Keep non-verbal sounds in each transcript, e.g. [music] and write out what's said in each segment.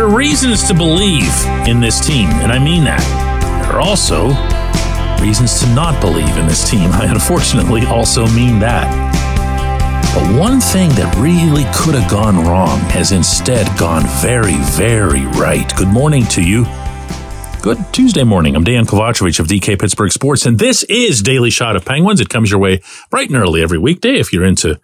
There are reasons to believe in this team, and I mean that. There are also reasons to not believe in this team. [laughs] I unfortunately also mean that. But one thing that really could have gone wrong has instead gone very, very right. Good morning to you. Good Tuesday morning. I'm Dejan Kovacevic of DK Pittsburgh Sports, and this is Daily Shot of Penguins. It comes your way bright and early every weekday if you're into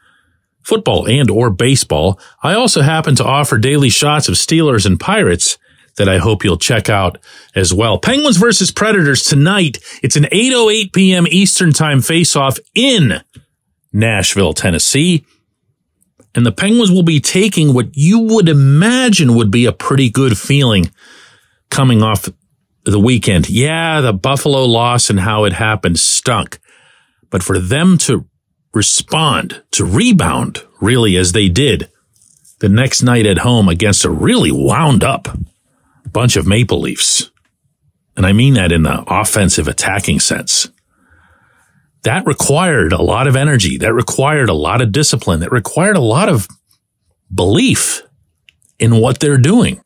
football and or baseball. I also happen to offer daily shots of Steelers and Pirates that I hope you'll check out as well. Penguins versus Predators tonight. It's an 8:08 p.m. Eastern Time face-off in Nashville, Tennessee. And the Penguins will be taking what you would imagine would be a pretty good feeling coming off the weekend. Yeah, the Buffalo loss and how it happened stunk. But for them to respond, to rebound, really, as they did the next night at home against a really wound up bunch of Maple Leafs. And I mean that in the offensive attacking sense. That required a lot of energy. That required a lot of discipline. That required a lot of belief in what they're doing.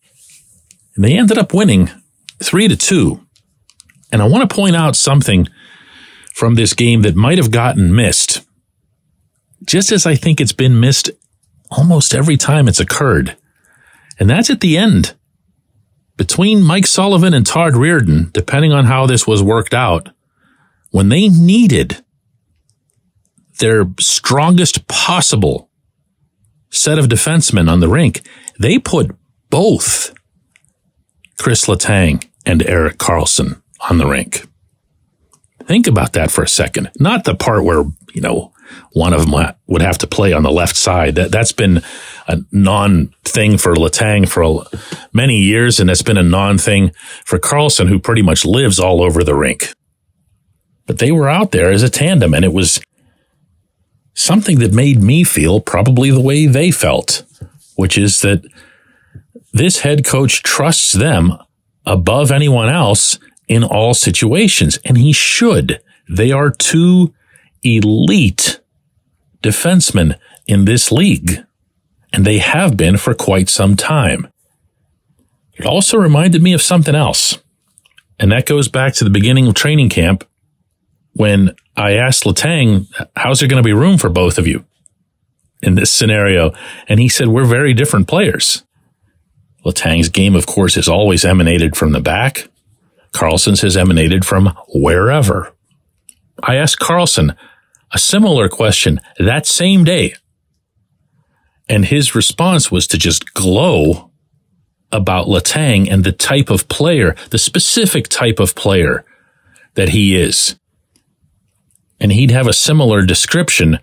And they ended up winning three to two. And I want to point out something from this game that might have gotten missed just as I think it's been missed almost every time it's occurred. And that's at the end. Between Mike Sullivan and Todd Reirden, depending on how this was worked out, when they needed their strongest possible set of defensemen on the rink, they put both Kris Letang and Erik Karlsson on the rink. Think about that for a second. Not the part where, you know, one of them would have to play on the left side. That that's been a non thing for Letang for many years, and that's been a non thing for Karlsson, who pretty much lives all over the rink. But they were out there as a tandem, and it was something that made me feel probably the way they felt, which is that this head coach trusts them above anyone else in all situations, and he should. They are two elite defensemen in this league, and they have been for quite some time. It also reminded me of something else, and that goes back to the beginning of training camp when I asked Letang, how's there going to be room for both of you in this scenario? And he said, we're very different players. Letang's game, of course, has always emanated from the back. Karlsson's has emanated from wherever. I asked Karlsson, a similar question that same day. And his response was to just glow about Letang and the type of player, the specific type of player that he is. And he'd have a similar description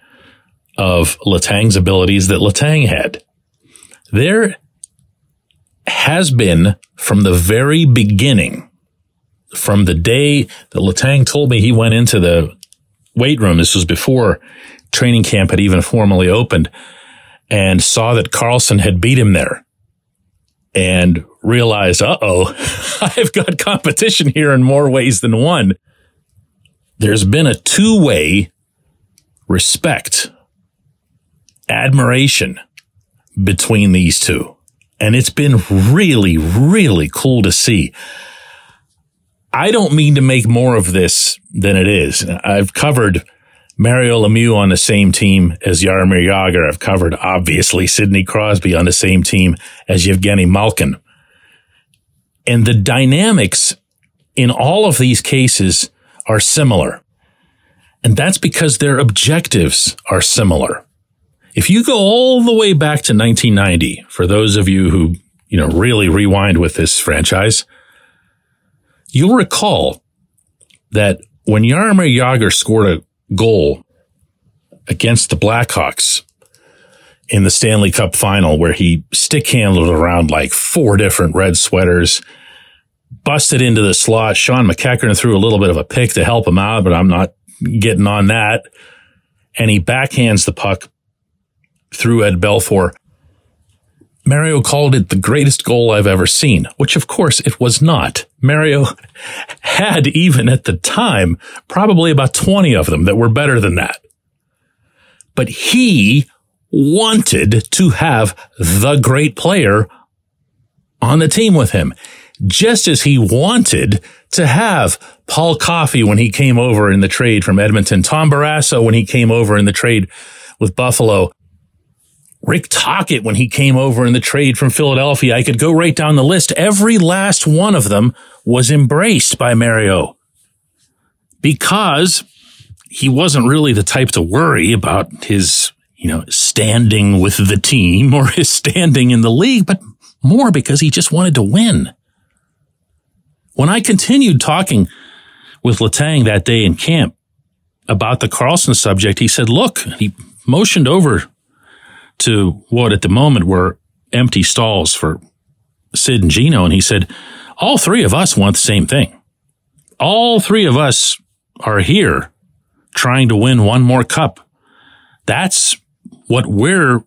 of Letang's abilities that Letang had. There has been from the very beginning, from the day that Letang told me he went into the weight room. This was before training camp had even formally opened and saw that Karlsson had beat him there and realized, uh oh, [laughs] I've got competition here in more ways than one. There's been a two way respect, admiration between these two. And it's been really, really cool to see. I don't mean to make more of this than it is. I've covered Mario Lemieux on the same team as Jaromir Jagr. I've covered obviously Sidney Crosby on the same team as Evgeny Malkin. And the dynamics in all of these cases are similar. And that's because their objectives are similar. If you go all the way back to 1990, for those of you who, you know, really rewind with this franchise, You'll recall that when Jaromir Jagr scored a goal against the Blackhawks in the Stanley Cup final, where he stick handled around like four different red sweaters, busted into the slot. Shawn McEachern threw a little bit of a pick to help him out, but I'm not getting on that. And he backhands the puck through Ed Belfour Mario called it the greatest goal I've ever seen, which of course it was not. Mario [laughs] had even at the time probably about 20 of them that were better than that. But he wanted to have the great player on the team with him, just as he wanted to have Paul Coffey when he came over in the trade from Edmonton, Tom Barrasso when he came over in the trade with Buffalo, Rick Tocchet when he came over in the trade from Philadelphia. I could go right down the list. Every last one of them was embraced by Mario because he wasn't really the type to worry about his, you know, standing with the team or his standing in the league, but more because he just wanted to win. When I continued talking with Letang that day in camp about the Karlsson subject, he said, look, he motioned over to what at the moment were empty stalls for Sid and Gino. And he said, all three of us want the same thing. All three of us are here trying to win one more cup. That's what we're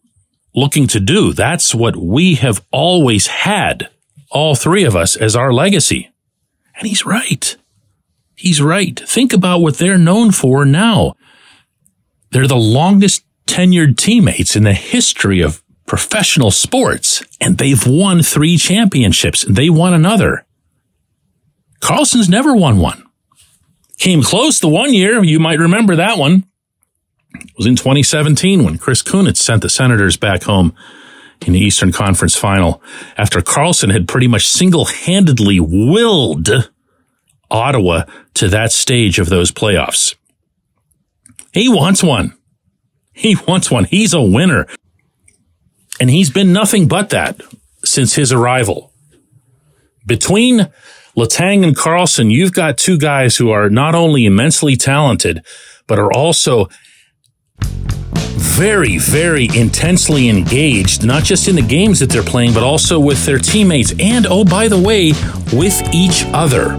looking to do. That's what we have always had, all three of us, as our legacy. And he's right. He's right. Think about what they're known for now. They're the longest tenured teammates in the history of professional sports, and they've won three championships. They won another. Karlsson's never won one. Came close the one year. You might remember that one. It was in 2017 when Chris Kunitz sent the Senators back home in the Eastern Conference final after Karlsson had pretty much single-handedly willed Ottawa to that stage of those playoffs. He wants one. He wants one. He's a winner. And he's been nothing but that since his arrival. Between Letang and Karlsson, you've got two guys who are not only immensely talented, but are also very, very intensely engaged, not just in the games that they're playing, but also with their teammates. And oh, by the way, with each other.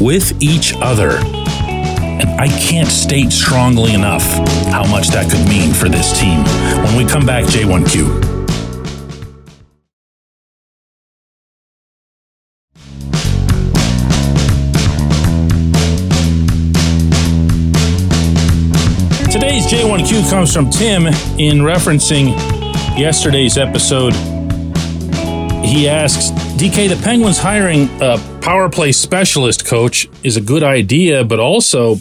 With each other. And I can't state strongly enough how much that could mean for this team. When we come back, J1Q. Today's J1Q comes from Tim in referencing yesterday's episode. He asks, DK, the Penguins hiring a power play specialist coach is a good idea, but also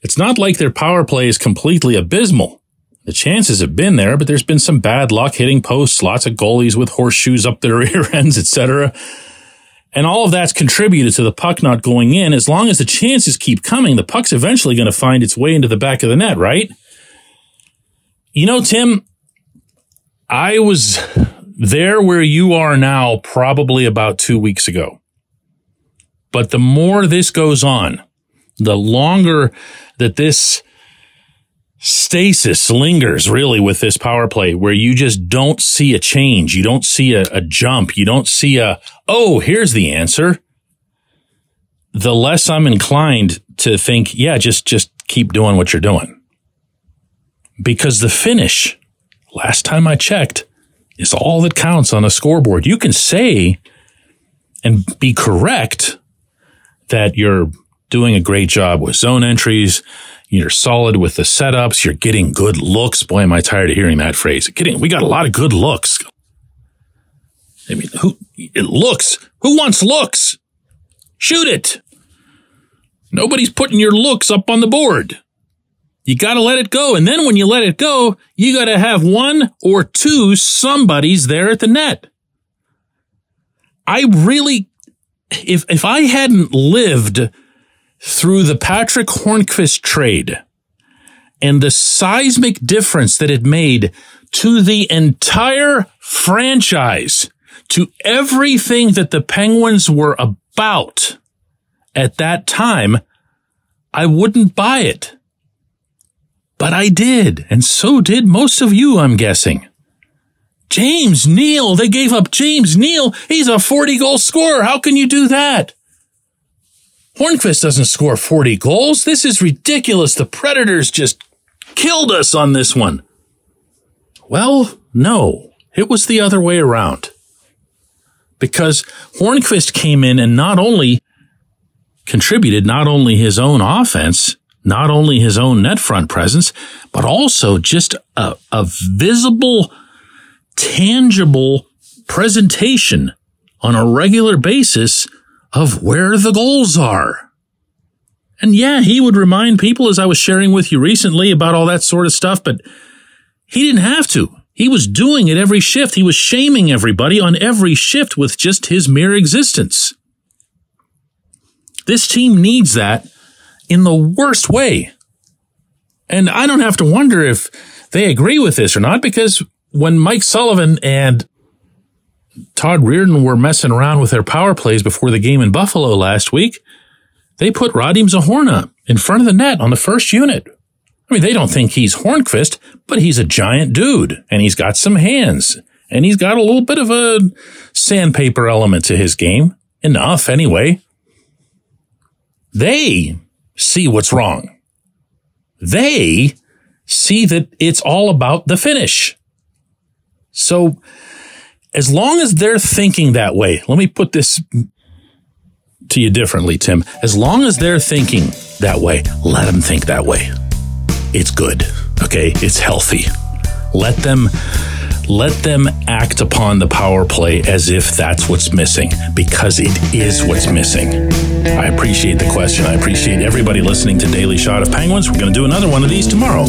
it's not like their power play is completely abysmal. The chances have been there, but there's been some bad luck hitting posts, lots of goalies with horseshoes up their [laughs] rear ends, etc. And all of that's contributed to the puck not going in. As long as the chances keep coming, the puck's eventually going to find its way into the back of the net, right? You know, Tim, I was there where you are now probably about two weeks ago. But the more this goes on, the longer that this stasis lingers really with this power play where you just don't see a change. You don't see a, a jump. You don't see a, oh, here's the answer. The less I'm inclined to think, yeah, just, just keep doing what you're doing. Because the finish, last time I checked, is all that counts on a scoreboard. You can say and be correct that you're doing a great job with zone entries. You're solid with the setups. You're getting good looks. Boy, am I tired of hearing that phrase. Getting, we got a lot of good looks. I mean, who, it looks, who wants looks? Shoot it. Nobody's putting your looks up on the board. You got to let it go. And then when you let it go, you got to have one or two somebody's there at the net. I really, if, if I hadn't lived through the Patrick Hornqvist trade and the seismic difference that it made to the entire franchise, to everything that the Penguins were about at that time, I wouldn't buy it. But I did, and so did most of you, I'm guessing. James Neal, they gave up James Neal. He's a 40 goal scorer. How can you do that? Hornqvist doesn't score 40 goals. This is ridiculous. The Predators just killed us on this one. Well, no, it was the other way around. Because Hornqvist came in and not only contributed not only his own offense, not only his own net front presence, but also just a, a visible, tangible presentation on a regular basis of where the goals are. And yeah, he would remind people, as I was sharing with you recently, about all that sort of stuff, but he didn't have to. He was doing it every shift. He was shaming everybody on every shift with just his mere existence. This team needs that in the worst way. And I don't have to wonder if they agree with this or not, because when Mike Sullivan and Todd Reirden were messing around with their power plays before the game in Buffalo last week, they put Radim Zohorna in front of the net on the first unit. I mean, they don't think he's Hornqvist, but he's a giant dude and he's got some hands and he's got a little bit of a sandpaper element to his game. Enough anyway. They see what's wrong. They see that it's all about the finish. So as long as they're thinking that way, let me put this to you differently, Tim. As long as they're thinking that way, let them think that way. It's good. Okay. It's healthy. Let them, let them act upon the power play as if that's what's missing because it is what's missing. I appreciate the question. I appreciate everybody listening to Daily Shot of Penguins. We're going to do another one of these tomorrow.